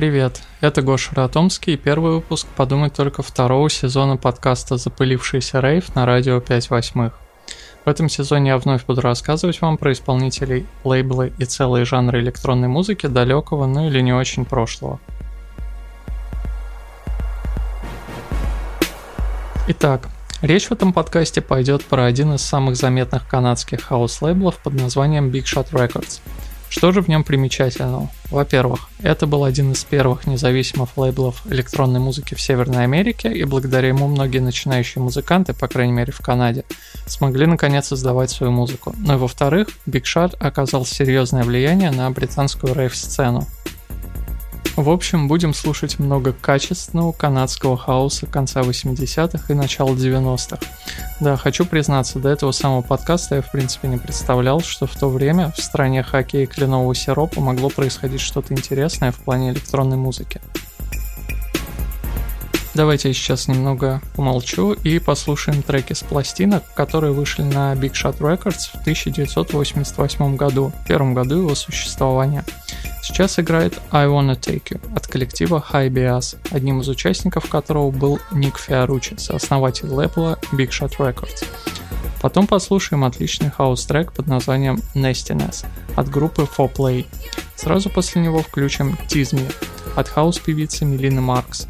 Привет, это Гоша Ратомский и первый выпуск «Подумать только» второго сезона подкаста «Запылившийся рейв» на радио 5 восьмых. В этом сезоне я вновь буду рассказывать вам про исполнителей, лейблы и целые жанры электронной музыки далекого, ну или не очень прошлого. Итак, речь в этом подкасте пойдет про один из самых заметных канадских хаус-лейблов под названием Big Shot Records – что же в нем примечательного? Во-первых, это был один из первых независимых лейблов электронной музыки в Северной Америке, и благодаря ему многие начинающие музыканты, по крайней мере в Канаде, смогли наконец создавать свою музыку. Ну и во-вторых, Big Shot оказал серьезное влияние на британскую рейв-сцену. В общем, будем слушать много качественного канадского хаоса конца 80-х и начала 90-х. Да, хочу признаться, до этого самого подкаста я в принципе не представлял, что в то время в стране хоккея и кленового сиропа могло происходить что-то интересное в плане электронной музыки. Давайте я сейчас немного помолчу и послушаем треки с пластинок, которые вышли на Big Shot Records в 1988 году, первом году его существования. Сейчас играет I Wanna Take You от коллектива High Bias, одним из участников которого был Ник Фиоручи, сооснователь лейбла Big Shot Records. Потом послушаем отличный хаус-трек под названием Nastiness от группы 4Play. Сразу после него включим Tease Me от хаус-певицы Мелины Маркс,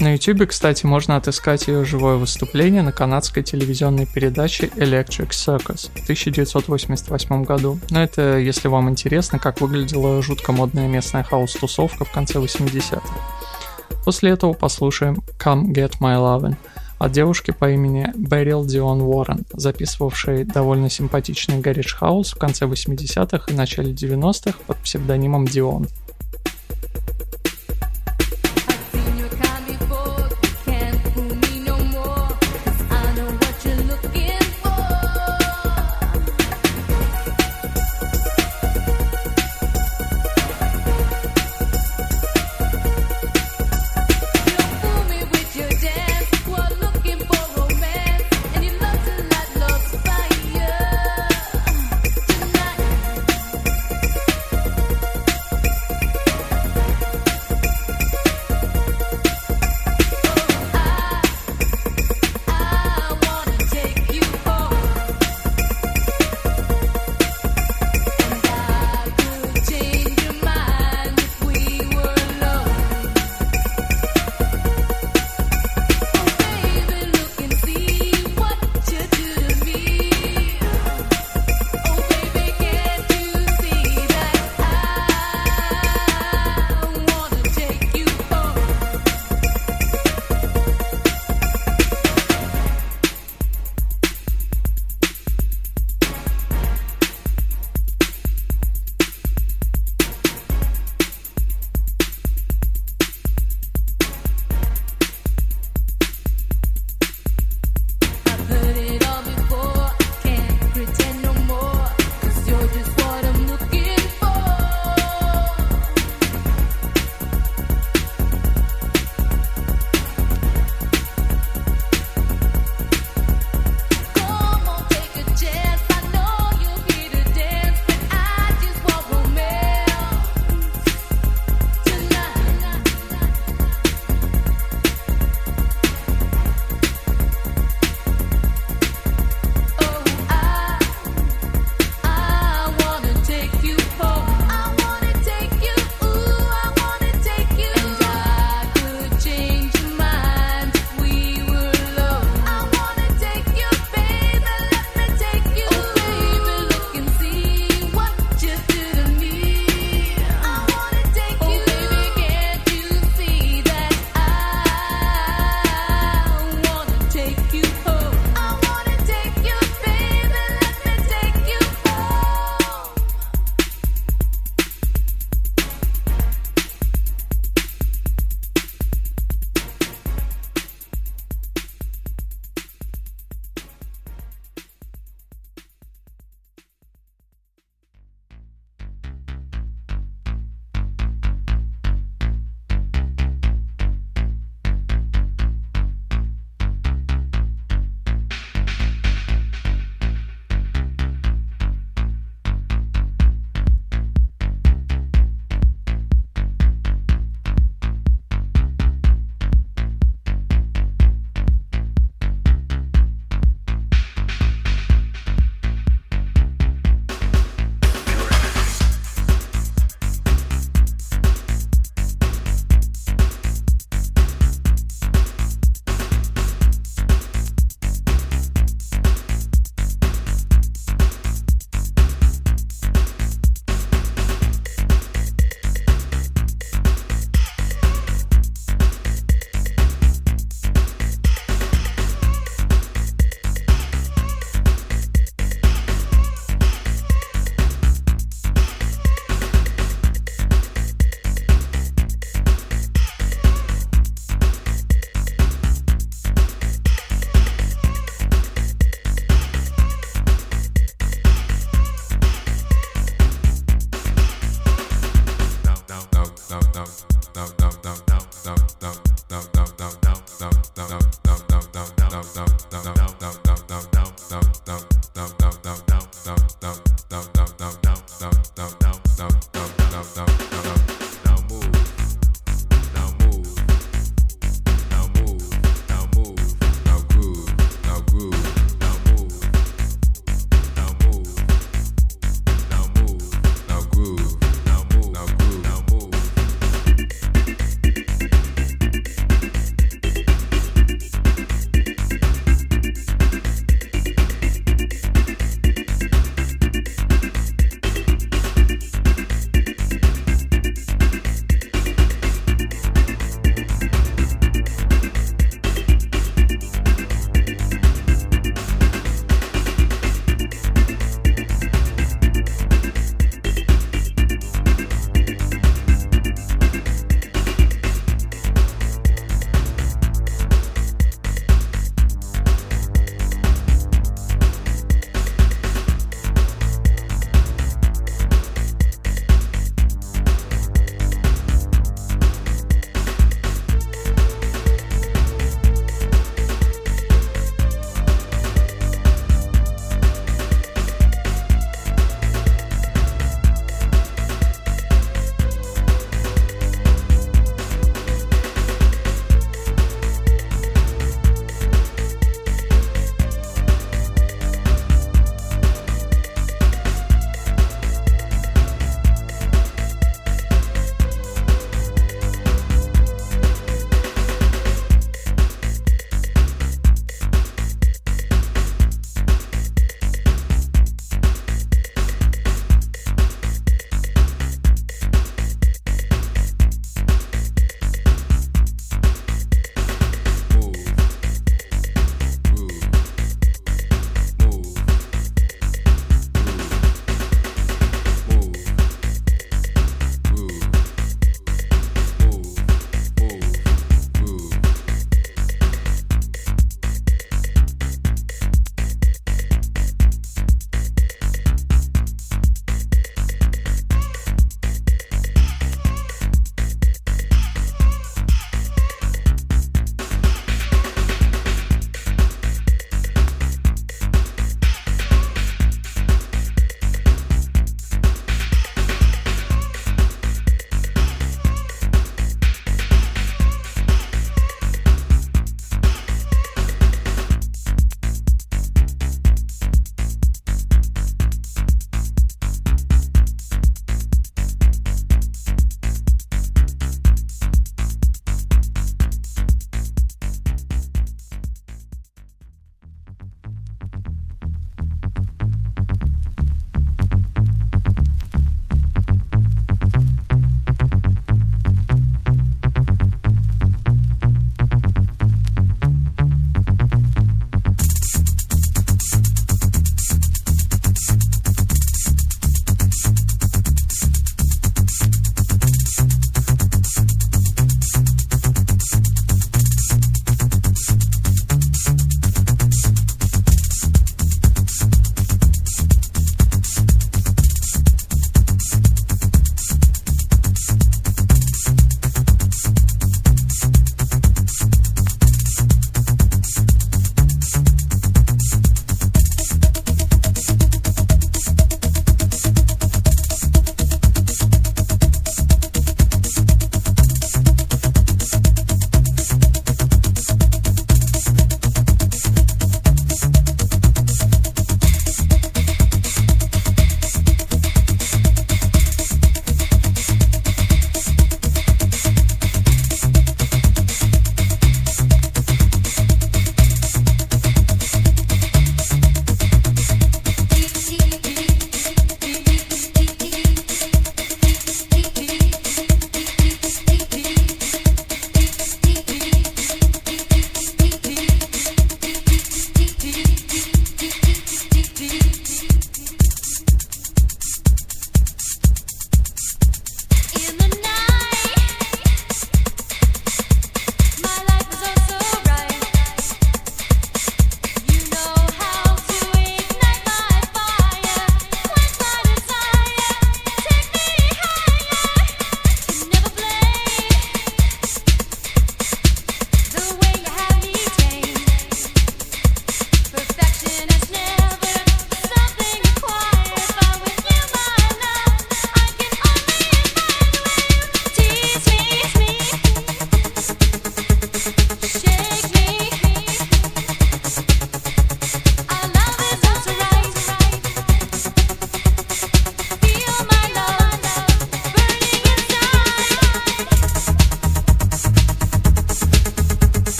на YouTube, кстати, можно отыскать ее живое выступление на канадской телевизионной передаче Electric Circus в 1988 году. Но это если вам интересно, как выглядела жутко модная местная хаус-тусовка в конце 80-х. После этого послушаем Come Get My Lovin' от девушки по имени Берил Дион Уоррен, записывавшей довольно симпатичный гараж хаус в конце 80-х и начале 90-х под псевдонимом Дион.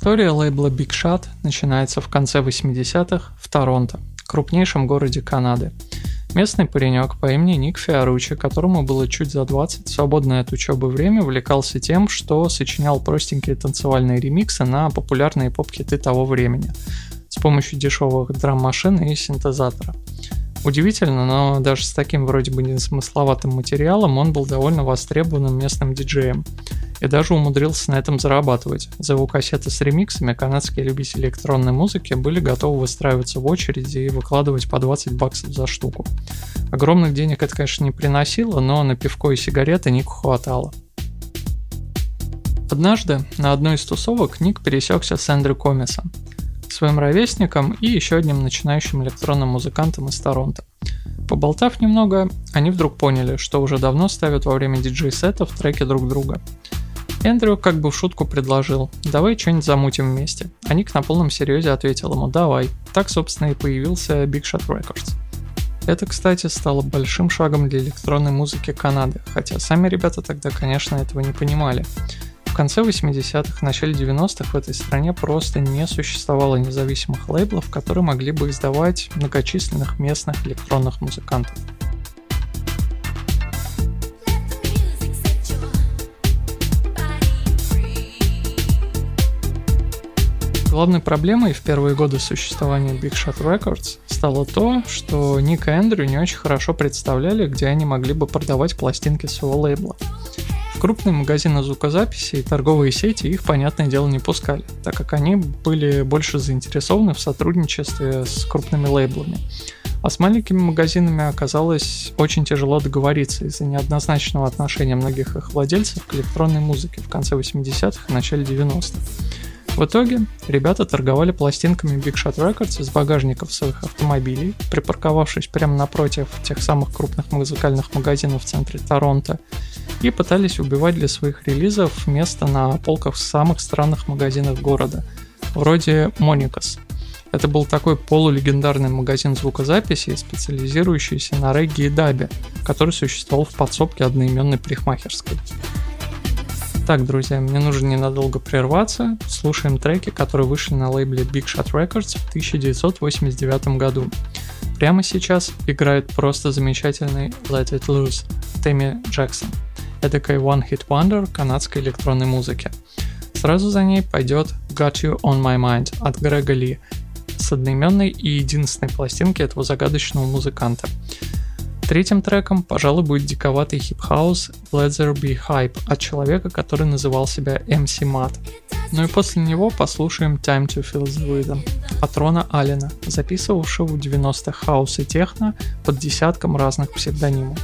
История лейбла Big Shot начинается в конце 80-х в Торонто, крупнейшем городе Канады. Местный паренек по имени Ник Фиоручи, которому было чуть за 20, свободное от учебы время увлекался тем, что сочинял простенькие танцевальные ремиксы на популярные поп-хиты того времени с помощью дешевых драм-машин и синтезатора. Удивительно, но даже с таким вроде бы несмысловатым материалом он был довольно востребованным местным диджеем и даже умудрился на этом зарабатывать. За его кассеты с ремиксами канадские любители электронной музыки были готовы выстраиваться в очереди и выкладывать по 20 баксов за штуку. Огромных денег это, конечно, не приносило, но на пивко и сигареты Нику хватало. Однажды на одной из тусовок Ник пересекся с Эндрю Комисом – своим ровесником и еще одним начинающим электронным музыкантом из Торонто. Поболтав немного, они вдруг поняли, что уже давно ставят во время диджей-сетов треки друг друга. Эндрю как бы в шутку предложил «давай что-нибудь замутим вместе», а Ник на полном серьезе ответил ему «давай». Так, собственно, и появился Big Shot Records. Это, кстати, стало большим шагом для электронной музыки Канады, хотя сами ребята тогда, конечно, этого не понимали. В конце 80-х, начале 90-х в этой стране просто не существовало независимых лейблов, которые могли бы издавать многочисленных местных электронных музыкантов. Главной проблемой в первые годы существования Big Shot Records стало то, что Ник и Эндрю не очень хорошо представляли, где они могли бы продавать пластинки своего лейбла. Крупные магазины звукозаписи и торговые сети их, понятное дело, не пускали, так как они были больше заинтересованы в сотрудничестве с крупными лейблами. А с маленькими магазинами оказалось очень тяжело договориться из-за неоднозначного отношения многих их владельцев к электронной музыке в конце 80-х и начале 90-х. В итоге ребята торговали пластинками Big Shot Records из багажников своих автомобилей, припарковавшись прямо напротив тех самых крупных музыкальных магазинов в центре Торонто, и пытались убивать для своих релизов место на полках самых странных магазинов города, вроде Моникас. Это был такой полулегендарный магазин звукозаписи, специализирующийся на регги и дабе, который существовал в подсобке одноименной парикмахерской. Так, друзья, мне нужно ненадолго прерваться. Слушаем треки, которые вышли на лейбле Big Shot Records в 1989 году. Прямо сейчас играет просто замечательный Let It Loose Тэмми Джексон. Эдакой One Hit Wonder канадской электронной музыки. Сразу за ней пойдет Got You On My Mind от Грега Ли с одноименной и единственной пластинки этого загадочного музыканта. Третьим треком, пожалуй, будет диковатый хип-хаус Let There Be Hype от человека, который называл себя MC Matt. Ну и после него послушаем Time to Feel the Rhythm от Рона Аллена, записывавшего в 90-х хаос и техно под десятком разных псевдонимов.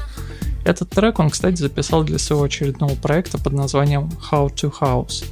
Этот трек он, кстати, записал для своего очередного проекта под названием How to House.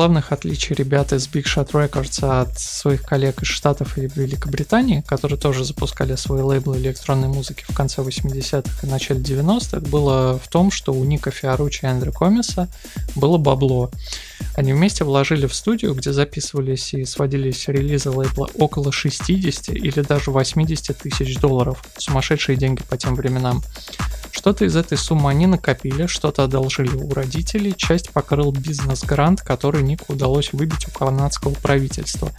Главных отличий ребят из Big Shot Records от своих коллег из Штатов и Великобритании, которые тоже запускали свои лейблы электронной музыки в конце 80-х и начале 90-х, было в том, что у Ника Фиоручи и Эндрю Комиса было бабло. Они вместе вложили в студию, где записывались и сводились релизы лейбла около 60 или даже 80 тысяч долларов. Сумасшедшие деньги по тем временам. Что-то из этой суммы они накопили, что-то одолжили у родителей, часть покрыл бизнес-грант, который Нику удалось выбить у канадского правительства.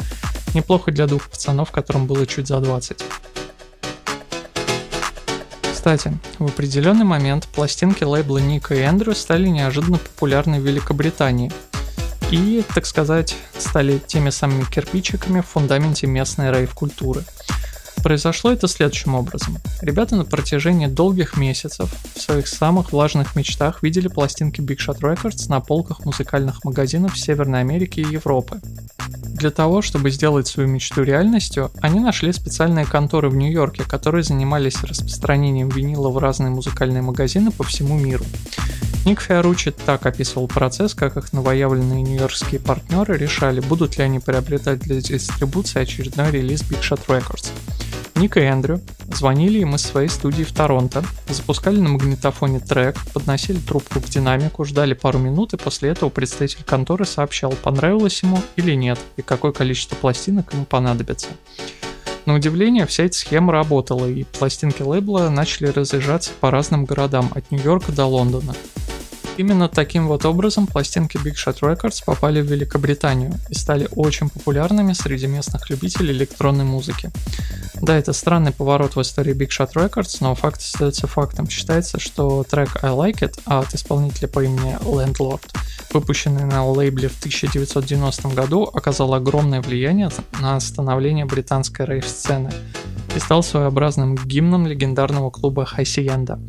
Неплохо для двух пацанов, которым было чуть за 20. Кстати, в определенный момент пластинки лейбла Ника и Эндрю стали неожиданно популярны в Великобритании и, так сказать, стали теми самыми кирпичиками в фундаменте местной рейв-культуры – Произошло это следующим образом. Ребята на протяжении долгих месяцев в своих самых влажных мечтах видели пластинки Big Shot Records на полках музыкальных магазинов Северной Америки и Европы. Для того, чтобы сделать свою мечту реальностью, они нашли специальные конторы в Нью-Йорке, которые занимались распространением винила в разные музыкальные магазины по всему миру. Ник Фиоручи так описывал процесс, как их новоявленные нью-йоркские партнеры решали, будут ли они приобретать для дистрибуции очередной релиз Big Shot Records. Ник и Эндрю звонили им из своей студии в Торонто, запускали на магнитофоне трек, подносили трубку к динамику, ждали пару минут и после этого представитель конторы сообщал, понравилось ему или нет, и какое количество пластинок ему понадобится. На удивление, вся эта схема работала, и пластинки лейбла начали разъезжаться по разным городам, от Нью-Йорка до Лондона. Именно таким вот образом пластинки Big Shot Records попали в Великобританию и стали очень популярными среди местных любителей электронной музыки. Да, это странный поворот в истории Big Shot Records, но факт остается фактом. Считается, что трек I Like It от исполнителя по имени Landlord, выпущенный на лейбле в 1990 году, оказал огромное влияние на становление британской рейв-сцены и стал своеобразным гимном легендарного клуба Hacienda.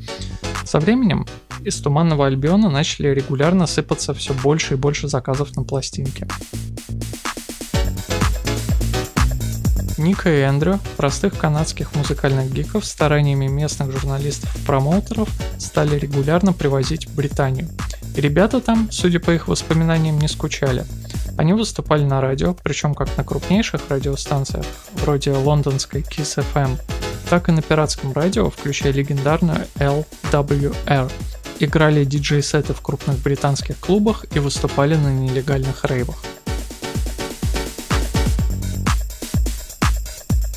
Со временем из Туманного Альбиона начали регулярно сыпаться все больше и больше заказов на пластинки. Ника и Эндрю, простых канадских музыкальных гиков, стараниями местных журналистов-промоутеров стали регулярно привозить в Британию. Ребята там, судя по их воспоминаниям, не скучали. Они выступали на радио, причем как на крупнейших радиостанциях, вроде лондонской Kiss FM, так и на пиратском радио, включая легендарную LWR. Играли диджей-сеты в крупных британских клубах и выступали на нелегальных рейвах.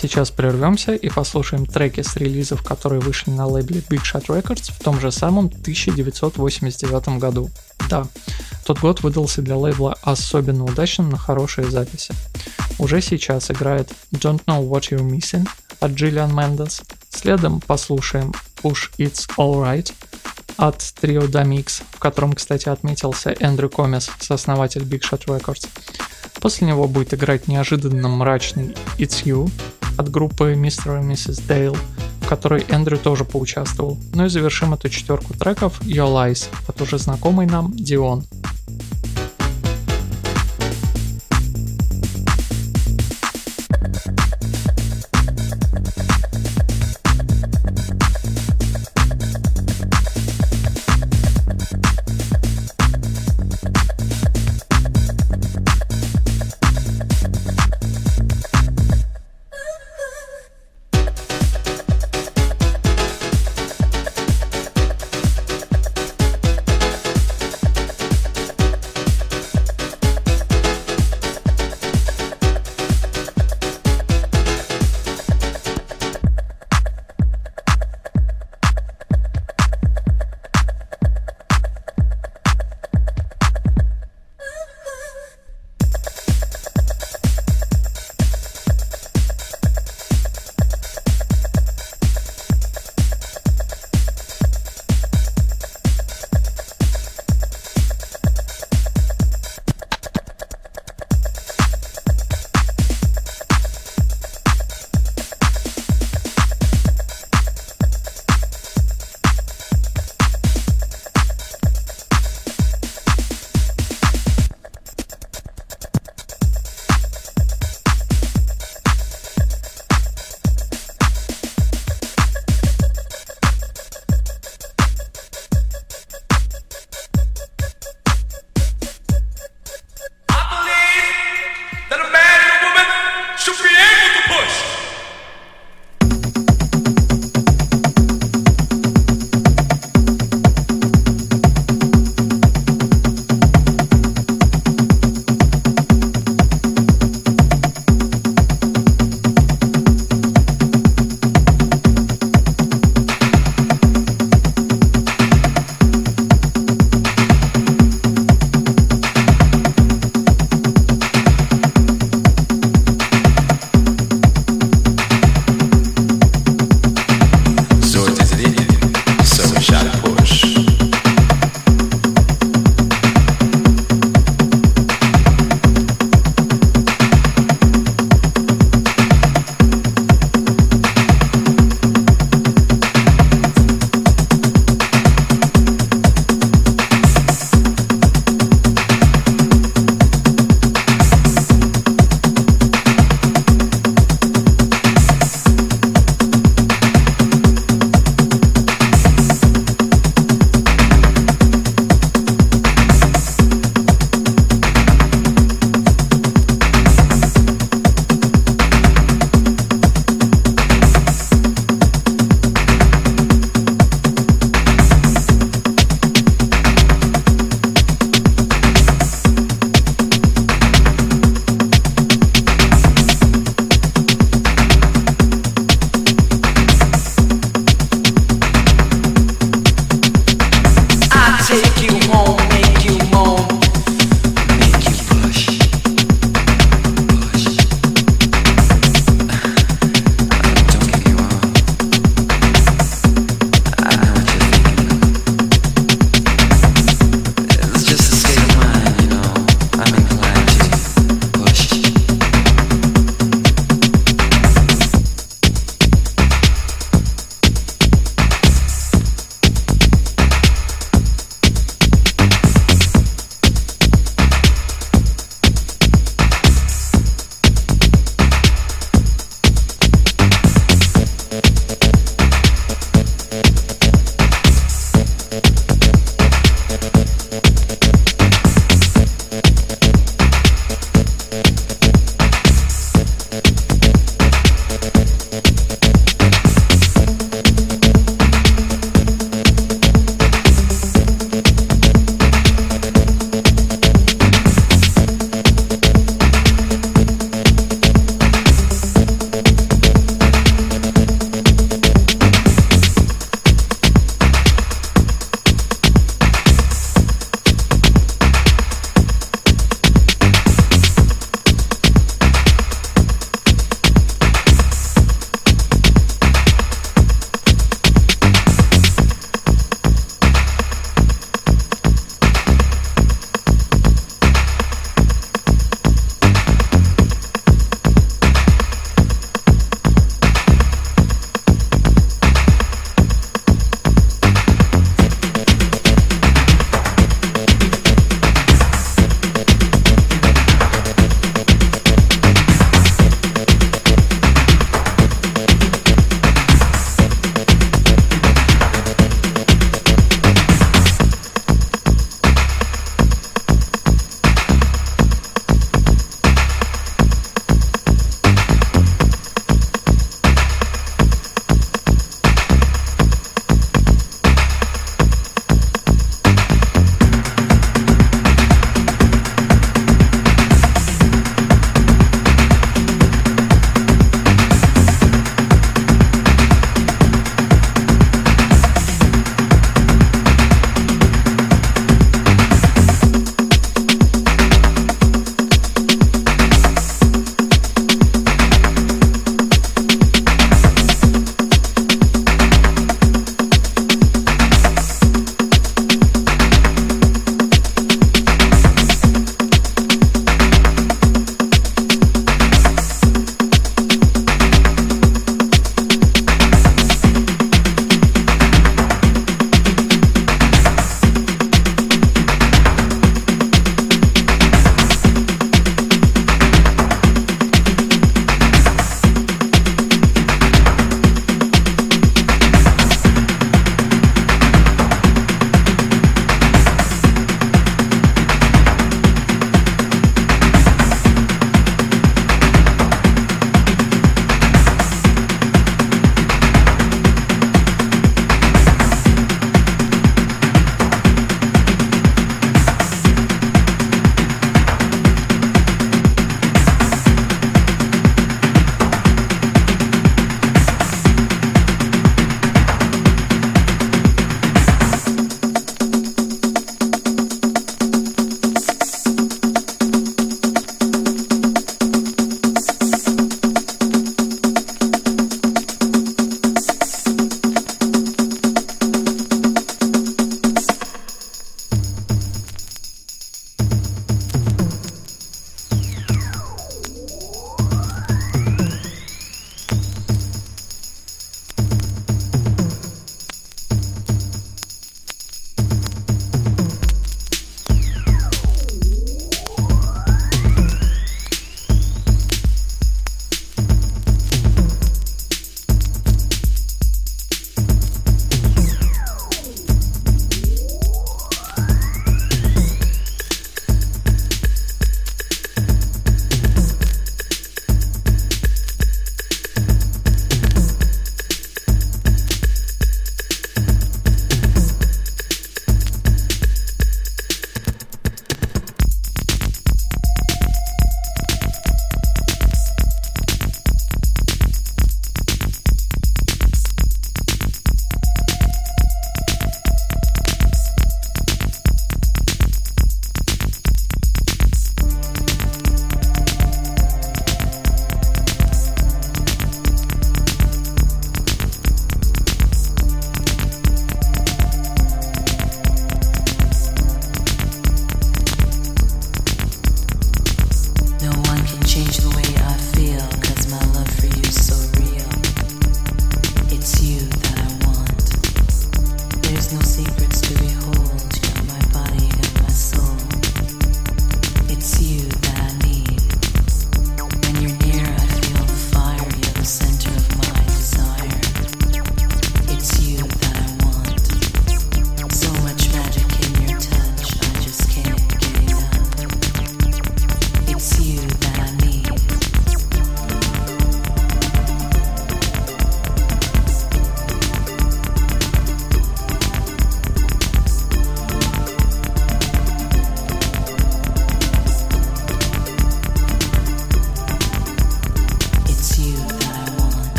Сейчас прервемся и послушаем треки с релизов, которые вышли на лейбле Big Shot Records в том же самом 1989 году. Да, тот год выдался для лейбла особенно удачным на хорошие записи. Уже сейчас играет Don't Know What You're Missing от Джиллиан Мендес. Следом послушаем Push It's Alright от Trio Damix, в котором, кстати, отметился Эндрю Комес, сооснователь Big Shot Records. После него будет играть неожиданно мрачный It's You от группы Mr. и Mrs. Dale, в которой Эндрю тоже поучаствовал. Ну и завершим эту четверку треков Your Lies от уже знакомой нам Дион.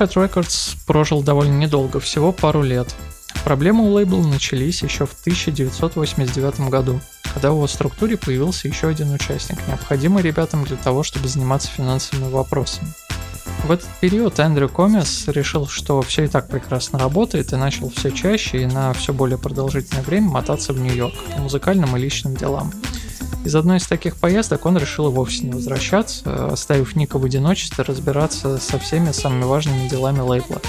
Shot Records прожил довольно недолго, всего пару лет. Проблемы у лейбла начались еще в 1989 году, когда в его структуре появился еще один участник, необходимый ребятам для того, чтобы заниматься финансовыми вопросами. В этот период Эндрю Комес решил, что все и так прекрасно работает и начал все чаще и на все более продолжительное время мотаться в Нью-Йорк по музыкальным и личным делам. Из одной из таких поездок он решил вовсе не возвращаться, оставив Ника в одиночестве разбираться со всеми самыми важными делами лейбла,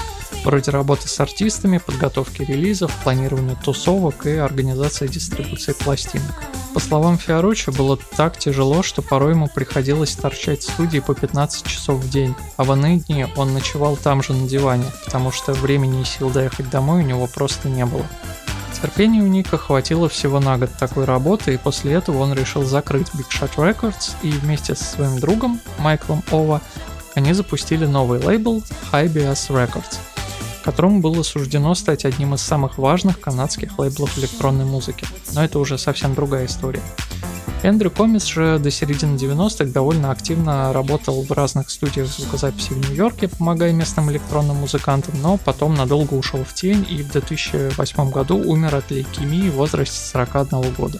вроде работы с артистами, подготовки релизов, планирования тусовок и организации дистрибуции пластинок. По словам Фиоруччи, было так тяжело, что порой ему приходилось торчать в студии по 15 часов в день, а в иные дни он ночевал там же на диване, потому что времени и сил доехать домой у него просто не было. Терпения у Ника хватило всего на год такой работы, и после этого он решил закрыть Big Shot Records, и вместе со своим другом Майклом Ова они запустили новый лейбл Hybias Records, которому было суждено стать одним из самых важных канадских лейблов электронной музыки. Но это уже совсем другая история. Эндрю Комис же до середины 90-х довольно активно работал в разных студиях звукозаписи в Нью-Йорке, помогая местным электронным музыкантам, но потом надолго ушел в тень и в 2008 году умер от лейкемии в возрасте 41 года.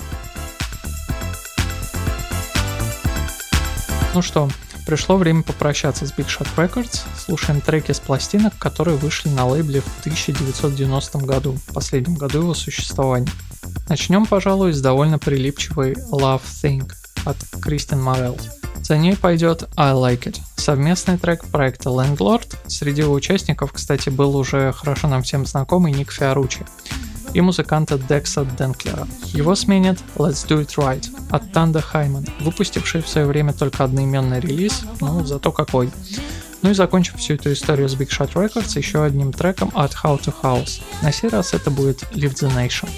Ну что, пришло время попрощаться с Big Shot Records. Слушаем треки с пластинок, которые вышли на лейбле в 1990 году, последнем году его существования. Начнем, пожалуй, с довольно прилипчивой Love Thing от Кристин Морелл. За ней пойдет I Like It, совместный трек проекта Landlord. Среди участников, кстати, был уже хорошо нам всем знакомый Ник Фиоруччи и музыканта Декса Денклера. Его сменит Let's Do It Right от Танда Хайман, выпустивший в свое время только одноименный релиз, ну зато какой. Ну и закончим всю эту историю с Big Shot Records еще одним треком от How to House. На сей раз это будет Live the Nation.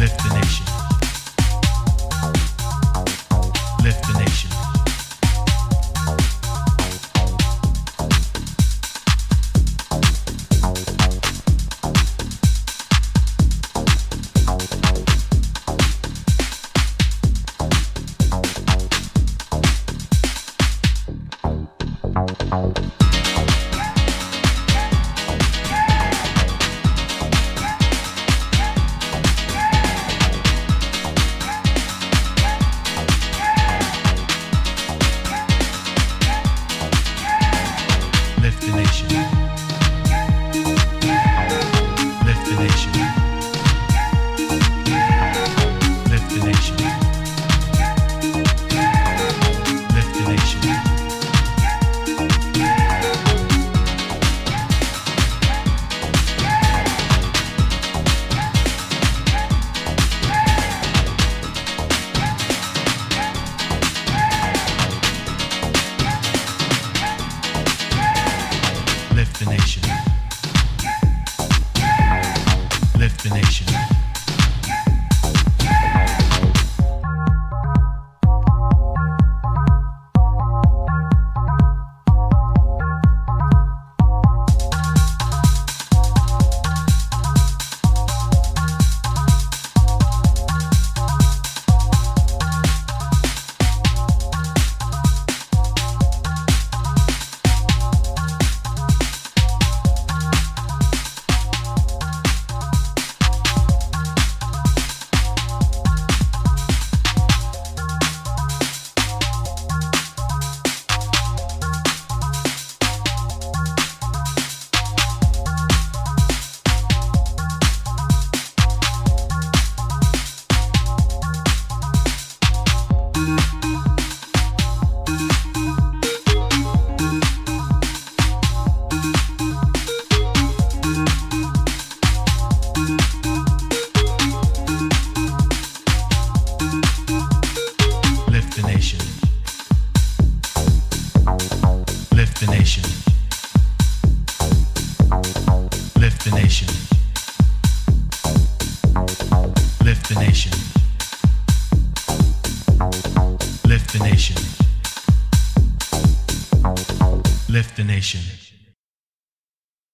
Lift the nation. Lift the nation.